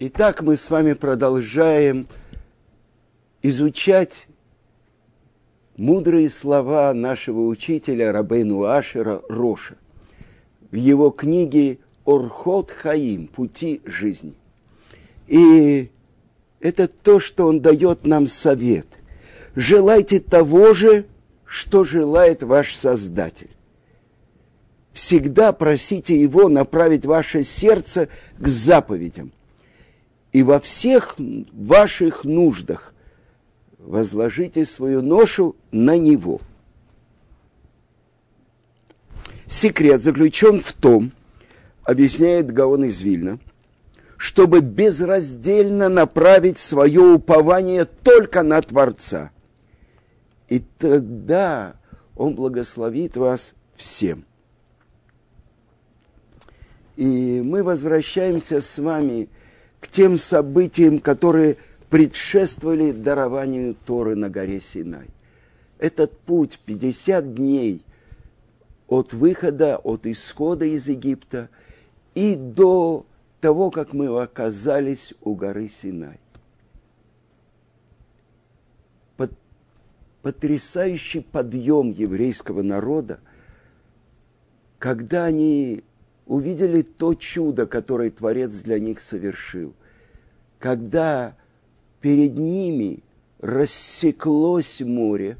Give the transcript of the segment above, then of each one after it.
Итак, мы с вами продолжаем изучать мудрые слова нашего учителя Рабейну Ашера Роша в его книге «Орхот Хаим. Пути жизни». И это то, что он дает нам совет. Желайте того же, что желает ваш Создатель. Всегда просите Его направить ваше сердце к заповедям. И во всех ваших нуждах возложите свою ношу на Него. Секрет заключен в том, объясняет Гаон из Вильна, чтобы безраздельно направить свое упование только на Творца. И тогда Он благословит вас всем. И мы возвращаемся с вами к тем событиям, которые предшествовали дарованию Торы на горе Синай. Этот путь 50 дней от выхода, от исхода из Египта и до того, как мы оказались у горы Синай. Потрясающий подъем еврейского народа, когда они увидели то чудо, которое Творец для них совершил. Когда перед ними рассеклось море,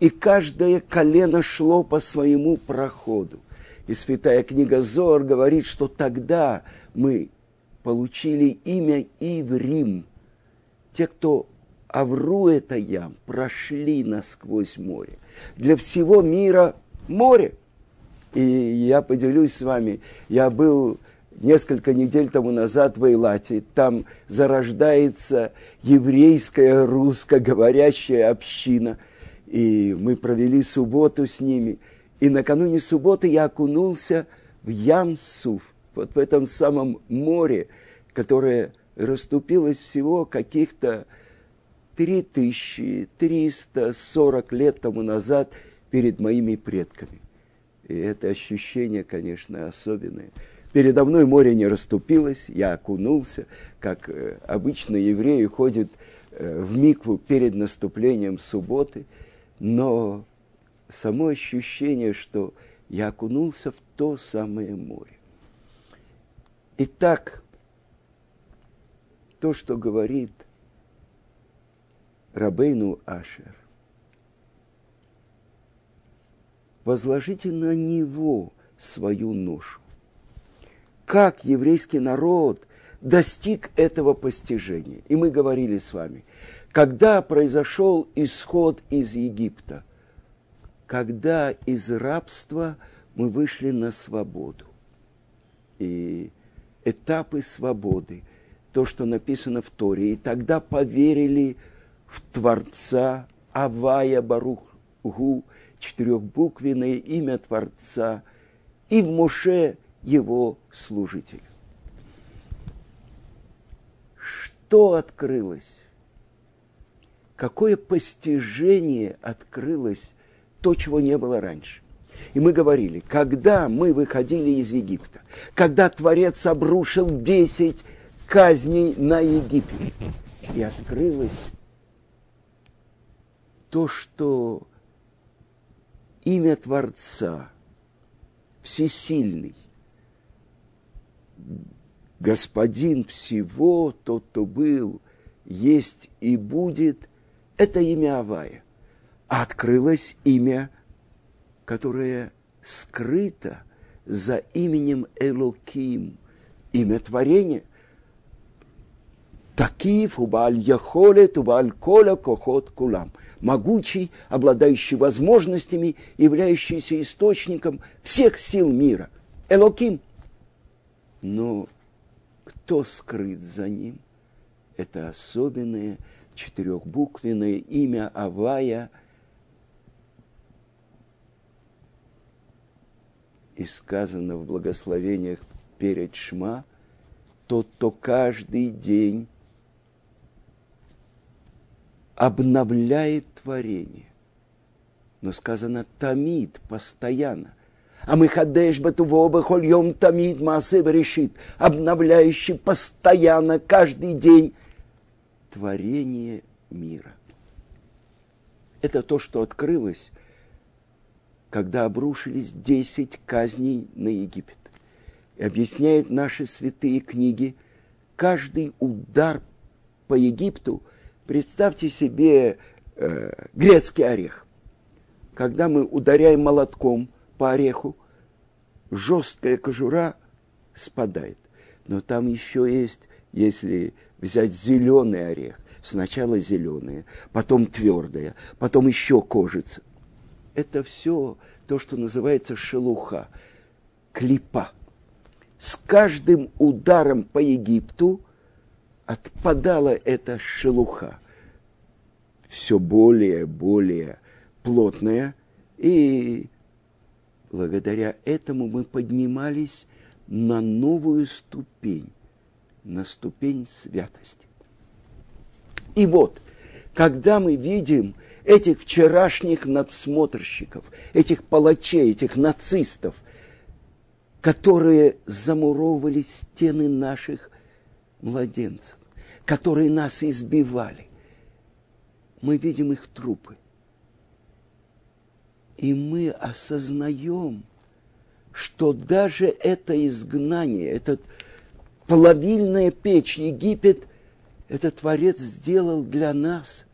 и каждое колено шло по своему проходу. И святая книга Зор говорит, что тогда мы получили имя Иврим. Те, кто Авру это ям, прошли насквозь море. Для всего мира море. И я поделюсь с вами, я был несколько недель тому назад в Эйлате, там зарождается еврейская русскоговорящая община, и мы провели субботу с ними, и накануне субботы я окунулся в Ямсуф, вот в этом самом море, которое расступилось всего каких-то 3340 лет тому назад перед моими предками. И это ощущение, конечно, особенное. Передо мной море не расступилось, я окунулся, как э, обычно евреи ходят э, в микву перед наступлением субботы, но само ощущение, что я окунулся в то самое море. Итак, то, что говорит Рабейну Ашер, возложите на него свою ношу. Как еврейский народ достиг этого постижения? И мы говорили с вами, когда произошел исход из Египта, когда из рабства мы вышли на свободу. И этапы свободы, то, что написано в Торе, и тогда поверили в Творца Авая Баруху, четырехбуквенное имя Творца, и в Моше его служитель. Что открылось? Какое постижение открылось то, чего не было раньше? И мы говорили, когда мы выходили из Египта, когда Творец обрушил десять казней на Египет, и открылось то, что имя Творца, всесильный, Господин всего, тот, кто был, есть и будет, это имя Авая. А открылось имя, которое скрыто за именем Элоким, имя творения. Такив убаль яхолет убаль коля кохот кулам – могучий, обладающий возможностями, являющийся источником всех сил мира. Элоким. Но кто скрыт за ним? Это особенное четырехбуквенное имя Авая. И сказано в благословениях перед Шма, тот, кто каждый день обновляет творение. Но сказано тамид, постоянно. А мы хадеш бетуво хольем тамид маасе решит, обновляющий постоянно, каждый день творение мира. Это то, что открылось, когда обрушились десять казней на Египет. И объясняет наши святые книги, каждый удар по Египту, представьте себе э, грецкий орех. Когда мы ударяем молотком по ореху, жесткая кожура спадает. Но там еще есть, если взять зеленый орех, сначала зеленое, потом твердое, потом еще кожица. Это все то, что называется шелуха, клипа. С каждым ударом по Египту отпадала эта шелуха. Все более, более плотная. И благодаря этому мы поднимались на новую ступень, на ступень святости. И вот, когда мы видим этих вчерашних надсмотрщиков, этих палачей, этих нацистов, которые замуровывали стены наших младенцев, которые нас избивали, мы видим их трупы – и мы осознаем, что даже это изгнание, этот плавильная печь Египет, этот Творец сделал для нас,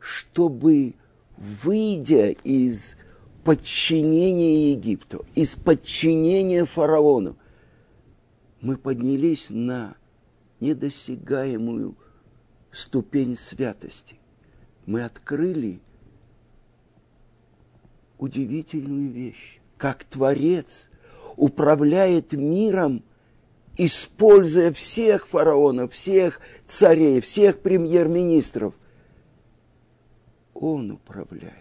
чтобы, выйдя из подчинения Египту, из подчинения фараону, мы поднялись на недосягаемую ступень святости. Мы открыли удивительную вещь, как Творец управляет миром, используя всех фараонов, всех царей, всех премьер-министров. Он управляет.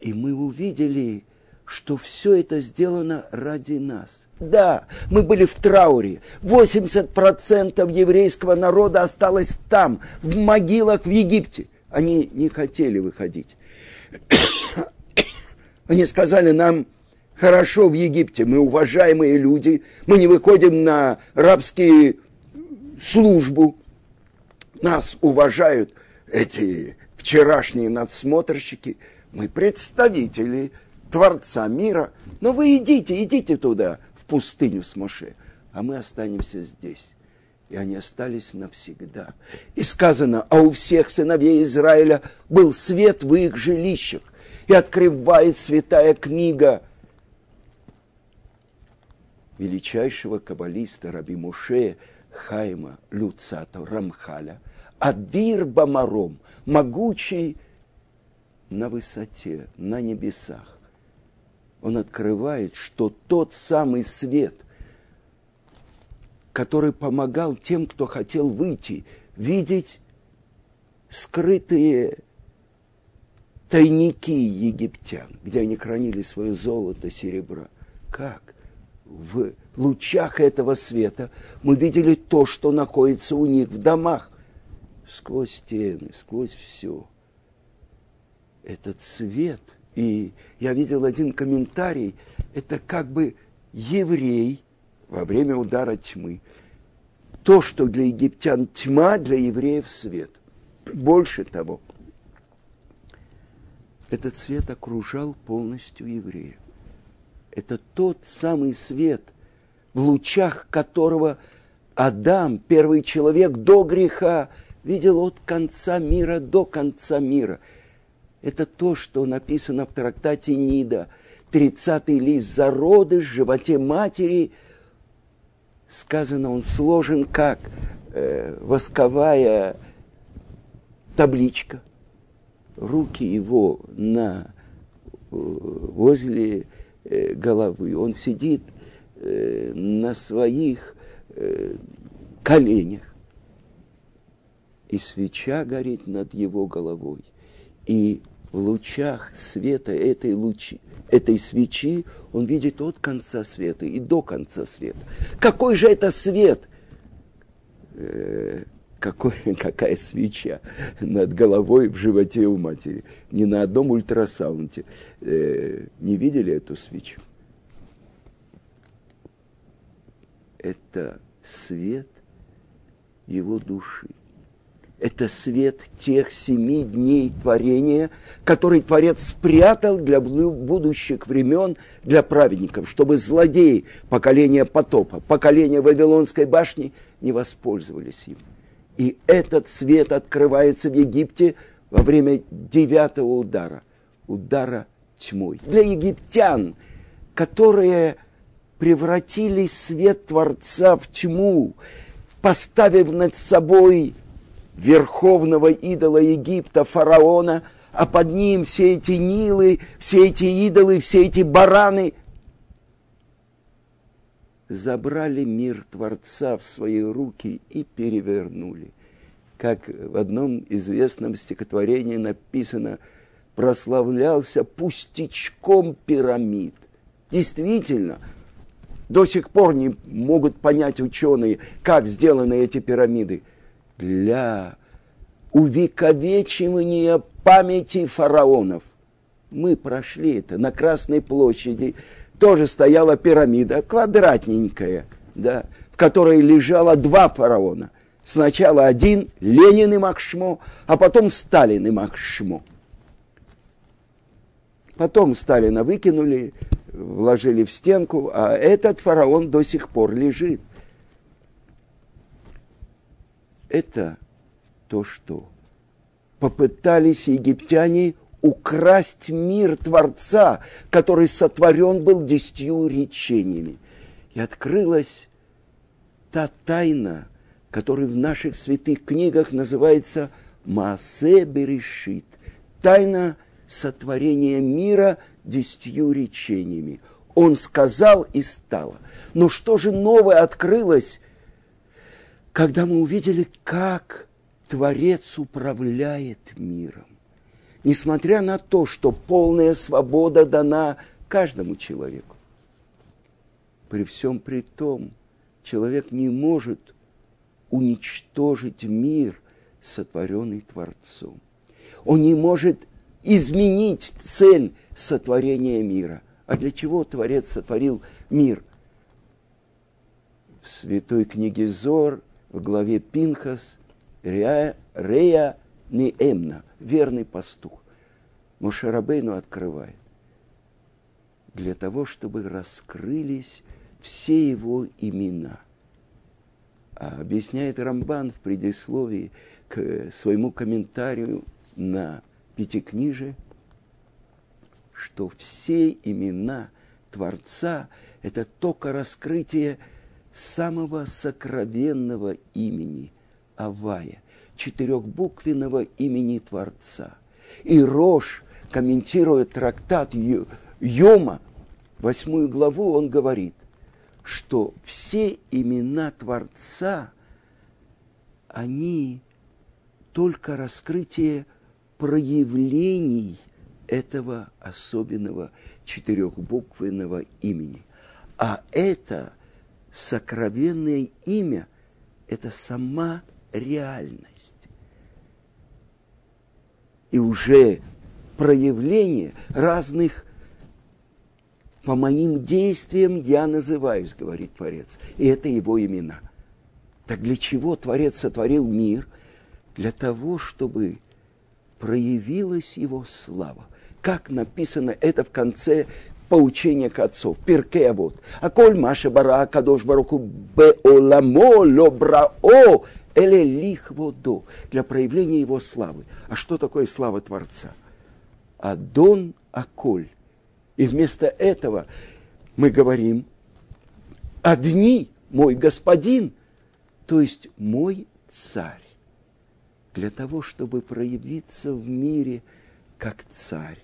И мы увидели, что все это сделано ради нас. Да, мы были в трауре. 80% еврейского народа осталось там, в могилах в Египте. Они не хотели выходить. Они сказали нам, хорошо в Египте, мы уважаемые люди, мы не выходим на рабские службу, нас уважают эти вчерашние надсмотрщики, мы представители Творца мира, но вы идите, идите туда, в пустыню с Моше, а мы останемся здесь. И они остались навсегда. И сказано, а у всех сыновей Израиля был свет в их жилищах и открывает святая книга величайшего каббалиста Раби Муше Хайма Люцато Рамхаля, Адир Бамаром, могучий на высоте, на небесах. Он открывает, что тот самый свет, который помогал тем, кто хотел выйти, видеть скрытые тайники египтян, где они хранили свое золото, серебро. Как? В лучах этого света мы видели то, что находится у них в домах, сквозь стены, сквозь все. Этот свет, и я видел один комментарий, это как бы еврей во время удара тьмы. То, что для египтян тьма, для евреев свет. Больше того – этот свет окружал полностью еврея. Это тот самый свет, в лучах которого Адам, первый человек до греха, видел от конца мира до конца мира. Это то, что написано в трактате Нида, 30-й лист зародыш в животе матери. Сказано, он сложен как э, восковая табличка – руки его на, возле э, головы. Он сидит э, на своих э, коленях. И свеча горит над его головой. И в лучах света этой, лучи, этой свечи он видит от конца света и до конца света. Какой же это свет? Какой, какая свеча над головой в животе у матери. Ни на одном ультрасаунде э, не видели эту свечу. Это свет его души. Это свет тех семи дней творения, который Творец спрятал для будущих времен, для праведников, чтобы злодеи поколения потопа, поколения Вавилонской башни не воспользовались им. И этот свет открывается в Египте во время девятого удара, удара тьмой. Для египтян, которые превратили свет Творца в тьму, поставив над собой верховного идола Египта, фараона, а под ним все эти Нилы, все эти идолы, все эти бараны забрали мир Творца в свои руки и перевернули. Как в одном известном стихотворении написано, прославлялся пустячком пирамид. Действительно, до сих пор не могут понять ученые, как сделаны эти пирамиды. Для увековечивания памяти фараонов. Мы прошли это на Красной площади тоже стояла пирамида, квадратненькая, да, в которой лежало два фараона. Сначала один, Ленин и Махшмо, а потом Сталин и Махшмо. Потом Сталина выкинули, вложили в стенку, а этот фараон до сих пор лежит. Это то, что попытались египтяне украсть мир Творца, который сотворен был десятью речениями. И открылась та тайна, которая в наших святых книгах называется Маасе Берешит. Тайна сотворения мира десятью речениями. Он сказал и стало. Но что же новое открылось, когда мы увидели, как Творец управляет миром? Несмотря на то, что полная свобода дана каждому человеку. При всем при том, человек не может уничтожить мир, сотворенный Творцом. Он не может изменить цель сотворения мира. А для чего Творец сотворил мир? В святой книге Зор, в главе Пинхас, Рея, Рея Неэмна, верный пастух. Мушарабейну открывает. Для того, чтобы раскрылись все его имена. А объясняет Рамбан в предисловии к своему комментарию на Пятикнижие, что все имена Творца – это только раскрытие самого сокровенного имени – Авая – четырехбуквенного имени Творца. И Рош, комментируя трактат Йома, восьмую главу, он говорит, что все имена Творца, они только раскрытие проявлений этого особенного четырехбуквенного имени. А это сокровенное имя, это сама реальность и уже проявление разных по моим действиям я называюсь, говорит Творец. И это его имена. Так для чего Творец сотворил мир? Для того, чтобы проявилась его слава. Как написано это в конце поучения к отцов. Пирке вот. А коль маша бара кадош баруку беоламо лобрао Эле лихводо, для проявления его славы. А что такое слава Творца? Адон Аколь. И вместо этого мы говорим, одни мой господин, то есть мой царь, для того, чтобы проявиться в мире как царь.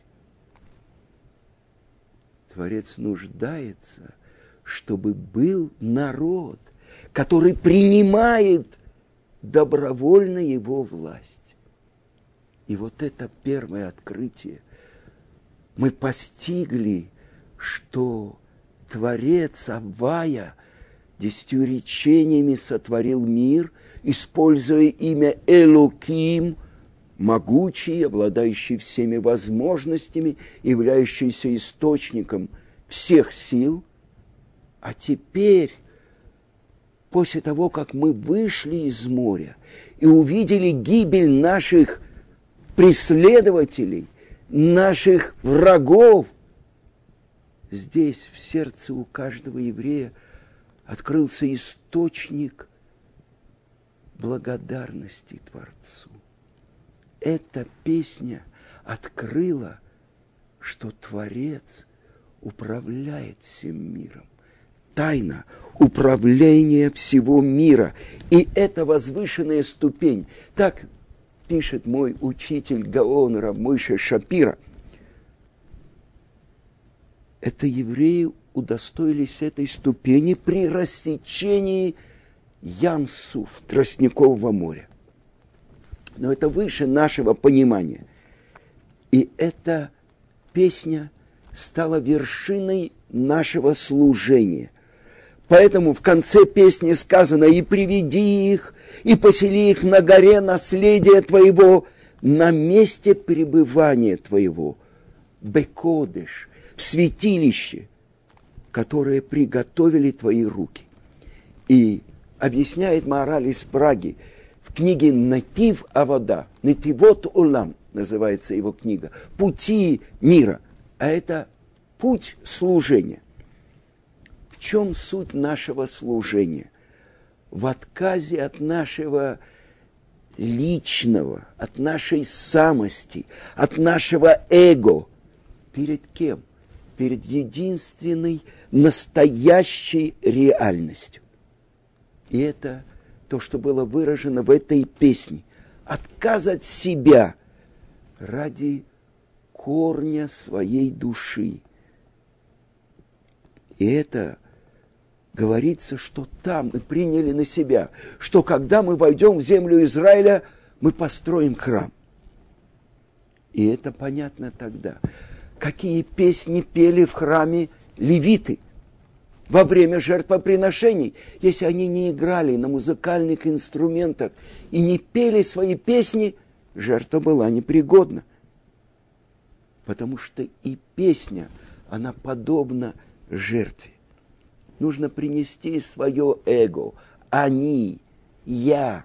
Творец нуждается, чтобы был народ, который принимает – добровольно его власть. И вот это первое открытие. Мы постигли, что Творец Авая десятью речениями сотворил мир, используя имя Элоким, могучий, обладающий всеми возможностями, являющийся источником всех сил. А теперь, после того, как мы вышли из моря и увидели гибель наших преследователей, наших врагов, здесь, в сердце у каждого еврея, открылся источник благодарности Творцу. Эта песня открыла, что Творец управляет всем миром. Тайна управления всего мира. И это возвышенная ступень. Так пишет мой учитель Гаонра Мойша Шапира. Это евреи удостоились этой ступени при рассечении Ямсуф, Тростникового моря. Но это выше нашего понимания. И эта песня стала вершиной нашего служения. Поэтому в конце песни сказано «И приведи их, и посели их на горе наследия твоего, на месте пребывания твоего, Бекодыш, в святилище, которые приготовили твои руки. И объясняет мораль из Праги в книге «Натив Авода», «Нативот Улам» называется его книга, «Пути мира», а это путь служения. Чем суть нашего служения? В отказе от нашего личного, от нашей самости, от нашего эго. Перед кем? Перед единственной настоящей реальностью. И это то, что было выражено в этой песне. Отказ от себя ради корня своей души. И это говорится, что там мы приняли на себя, что когда мы войдем в землю Израиля, мы построим храм. И это понятно тогда. Какие песни пели в храме левиты во время жертвоприношений, если они не играли на музыкальных инструментах и не пели свои песни, жертва была непригодна. Потому что и песня, она подобна жертве. Нужно принести свое эго, они, я,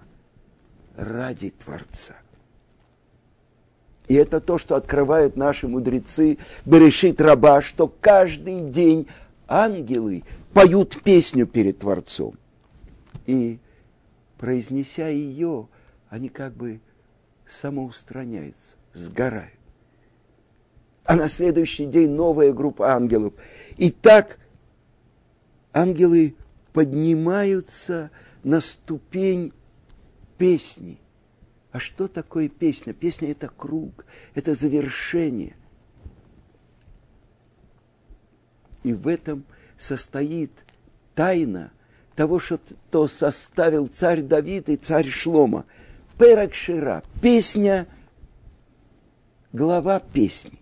ради Творца. И это то, что открывают наши мудрецы Берешит Раба, что каждый день ангелы поют песню перед Творцом. И произнеся ее, они как бы самоустраняются, сгорают. А на следующий день новая группа ангелов. И так ангелы поднимаются на ступень песни. А что такое песня? Песня – это круг, это завершение. И в этом состоит тайна того, что составил царь Давид и царь Шлома. Перакшира, песня, глава песни,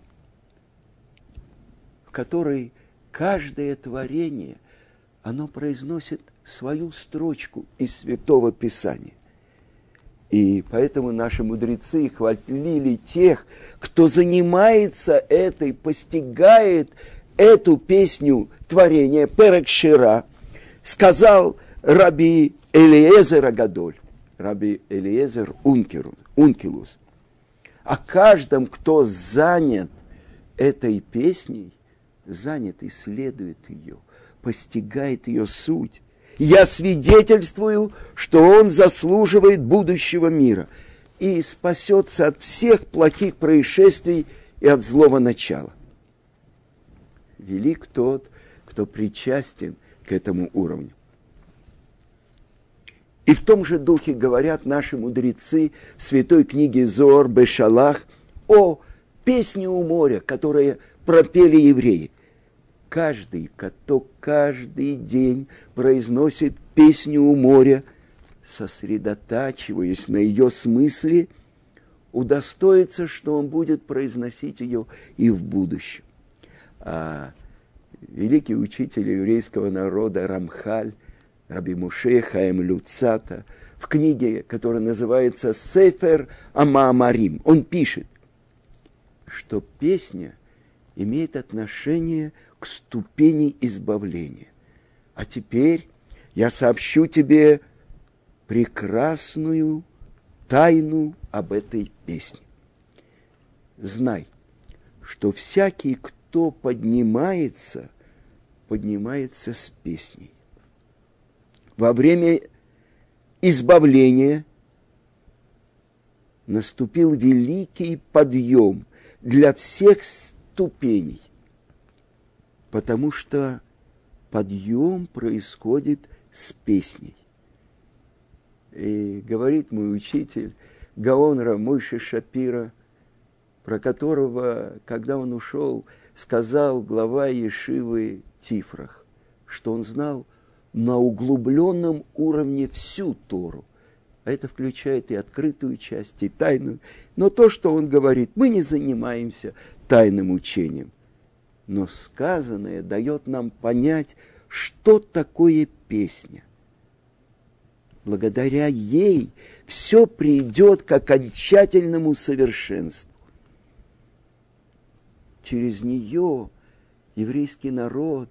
в которой каждое творение, оно произносит свою строчку из Святого Писания. И поэтому наши мудрецы хвалили тех, кто занимается этой, постигает эту песню творения Перекшира. Сказал раби Элиезер Агадоль, раби Элиезер Ункилус. О каждом, кто занят этой песней, занят, исследует ее, постигает ее суть, я свидетельствую, что он заслуживает будущего мира и спасется от всех плохих происшествий и от злого начала. Велик тот, кто причастен к этому уровню. И в том же духе говорят наши мудрецы в святой книге Зор Бешалах о песне у моря, которые пропели евреи – каждый, кто каждый день произносит песню у моря, сосредотачиваясь на ее смысле, удостоится, что он будет произносить ее и в будущем. А великий учитель еврейского народа Рамхаль Раби Муше Хаем Люцата, в книге, которая называется «Сефер Амаамарим». Он пишет, что песня имеет отношение к ступени избавления. А теперь я сообщу тебе прекрасную тайну об этой песне. Знай, что всякий, кто поднимается, поднимается с песней. Во время избавления наступил великий подъем для всех ступеней, потому что подъем происходит с песней. И говорит мой учитель Гаон Рамойши Шапира, про которого, когда он ушел, сказал глава Ешивы Тифрах, что он знал на углубленном уровне всю Тору. А это включает и открытую часть, и тайную. Но то, что он говорит, мы не занимаемся тайным учением. Но сказанное дает нам понять, что такое песня. Благодаря ей все придет к окончательному совершенству. Через нее еврейский народ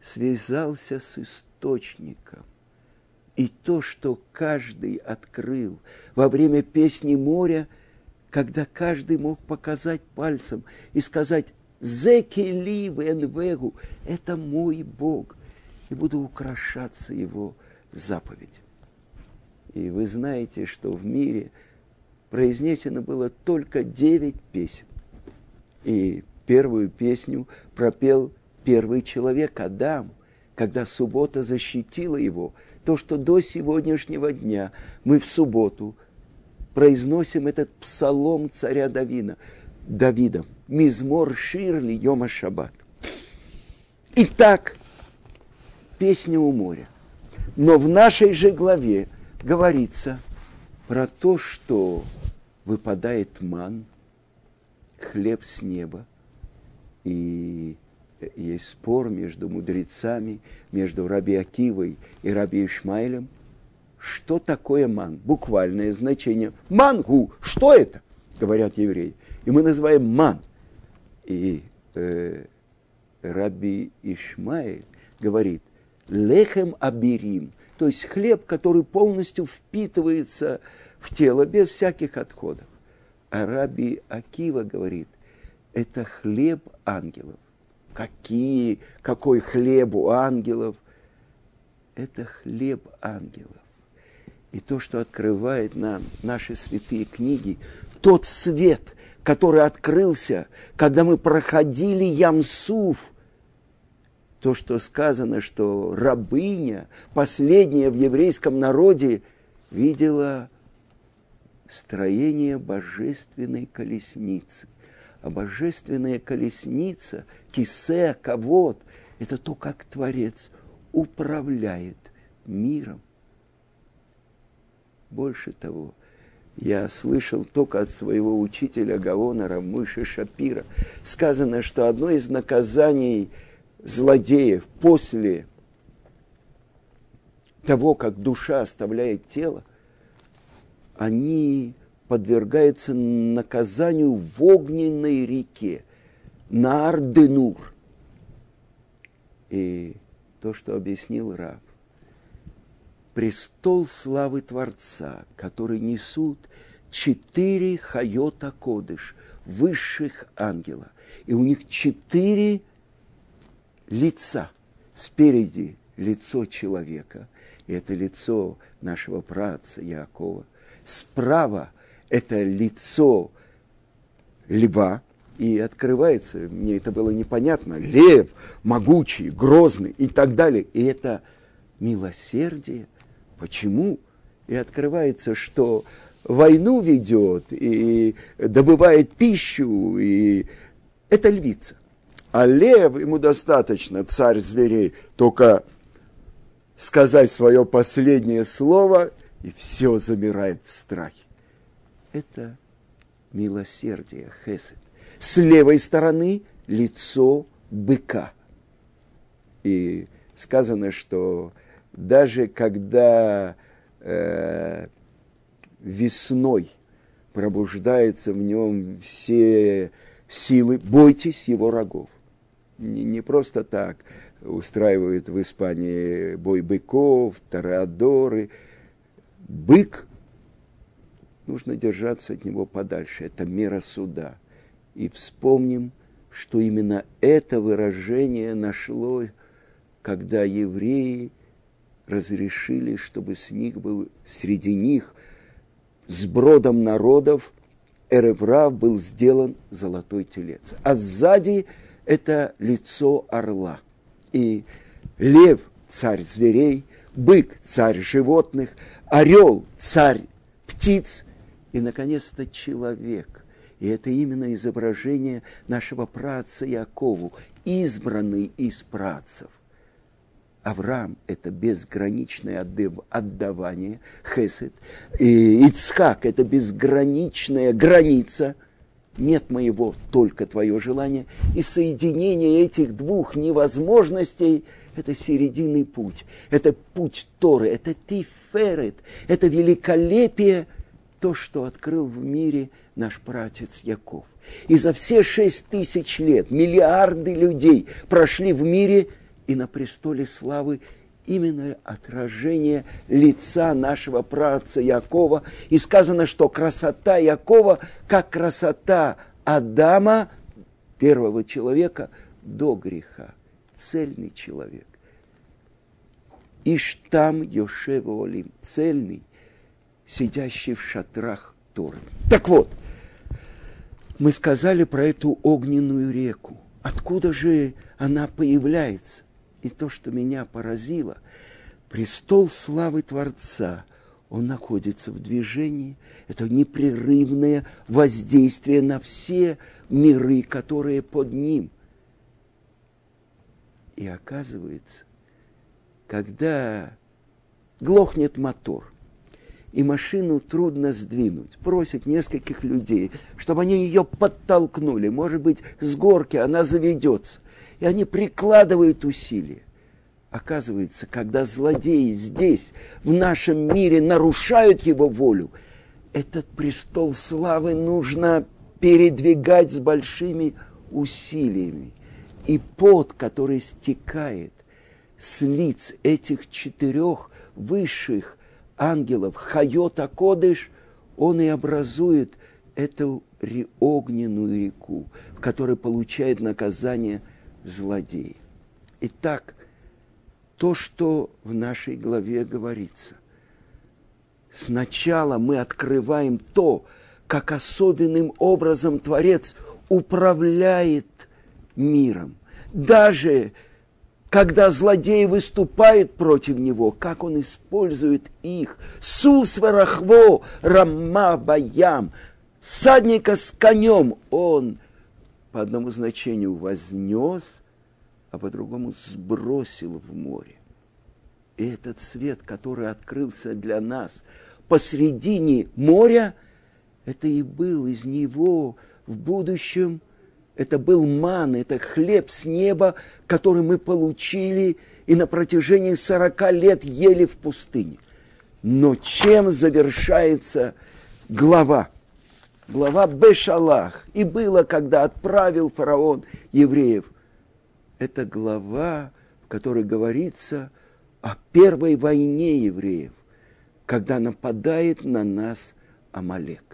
связался с источником. И то, что каждый открыл во время песни моря, когда каждый мог показать пальцем и сказать «Зекели венвегу» – это мой Бог, и буду украшаться Его заповедь. И вы знаете, что в мире произнесено было только девять песен. И первую песню пропел первый человек Адам, когда суббота защитила его – то, что до сегодняшнего дня мы в субботу произносим этот псалом царя Давина, Давидом, Мизмор Ширли Йома Шаббат. Итак, песня у моря. Но в нашей же главе говорится про то, что выпадает ман, хлеб с неба, и есть спор между мудрецами, между Раби Акивой и Раби Ишмаилем. Что такое ман? Буквальное значение. Мангу, что это? Говорят евреи. И мы называем ман. И э, Раби Ишмаиль говорит, лехем абирим, то есть хлеб, который полностью впитывается в тело без всяких отходов. А Раби Акива говорит, это хлеб ангелов какие, какой хлеб у ангелов. Это хлеб ангелов. И то, что открывает нам наши святые книги, тот свет, который открылся, когда мы проходили Ямсуф, то, что сказано, что рабыня, последняя в еврейском народе, видела строение божественной колесницы – а божественная колесница, кисе, ковод, это то, как Творец управляет миром. Больше того, я слышал только от своего учителя Гаона Рамыши Шапира. Сказано, что одно из наказаний злодеев после того, как душа оставляет тело, они подвергается наказанию в огненной реке, на Арденур. И то, что объяснил Рав, престол славы Творца, который несут четыре хайота кодыш, высших ангела. И у них четыре лица. Спереди лицо человека, и это лицо нашего праца Якова. Справа это лицо льва, и открывается, мне это было непонятно, лев, могучий, грозный и так далее. И это милосердие. Почему? И открывается, что войну ведет и добывает пищу, и это львица. А лев, ему достаточно, царь зверей, только сказать свое последнее слово, и все замирает в страхе это милосердие, хесед. С левой стороны лицо быка. И сказано, что даже когда э, весной пробуждается в нем все силы, бойтесь его рогов. Не, не просто так устраивают в Испании бой быков, тарадоры. Бык, нужно держаться от него подальше. Это мера суда. И вспомним, что именно это выражение нашло, когда евреи разрешили, чтобы с них был, среди них, с бродом народов, Эреврав был сделан золотой телец. А сзади это лицо орла. И лев – царь зверей, бык – царь животных, орел – царь птиц, и, наконец-то, человек. И это именно изображение нашего праца Якову, избранный из працев. Авраам – это безграничное отдавание, хесед. И Ицхак – это безграничная граница. Нет моего, только твое желание. И соединение этих двух невозможностей – это серединный путь. Это путь Торы, это тиферет, это великолепие, то, что открыл в мире наш пратец Яков. И за все шесть тысяч лет миллиарды людей прошли в мире – и на престоле славы именно отражение лица нашего праца Якова. И сказано, что красота Якова, как красота Адама, первого человека, до греха. Цельный человек. Иштам Йошева Олим, цельный, сидящий в шатрах Торы. Так вот, мы сказали про эту огненную реку. Откуда же она появляется? И то, что меня поразило, престол славы Творца, он находится в движении, это непрерывное воздействие на все миры, которые под ним. И оказывается, когда глохнет мотор, и машину трудно сдвинуть. Просит нескольких людей, чтобы они ее подтолкнули. Может быть, с горки она заведется и они прикладывают усилия. Оказывается, когда злодеи здесь, в нашем мире, нарушают его волю, этот престол славы нужно передвигать с большими усилиями. И пот, который стекает с лиц этих четырех высших ангелов, Хайота Кодыш, он и образует эту огненную реку, в которой получает наказание – злодеи. Итак, то, что в нашей главе говорится. Сначала мы открываем то, как особенным образом Творец управляет миром. Даже когда злодеи выступают против него, как он использует их. Сус варахво рама баям. Садника с конем он – по одному значению вознес, а по другому сбросил в море. И этот свет, который открылся для нас посредине моря, это и был из него в будущем, это был ман, это хлеб с неба, который мы получили и на протяжении сорока лет ели в пустыне. Но чем завершается глава? Глава Бешалах, и было, когда отправил фараон евреев. Это глава, в которой говорится о первой войне евреев, когда нападает на нас Амалек.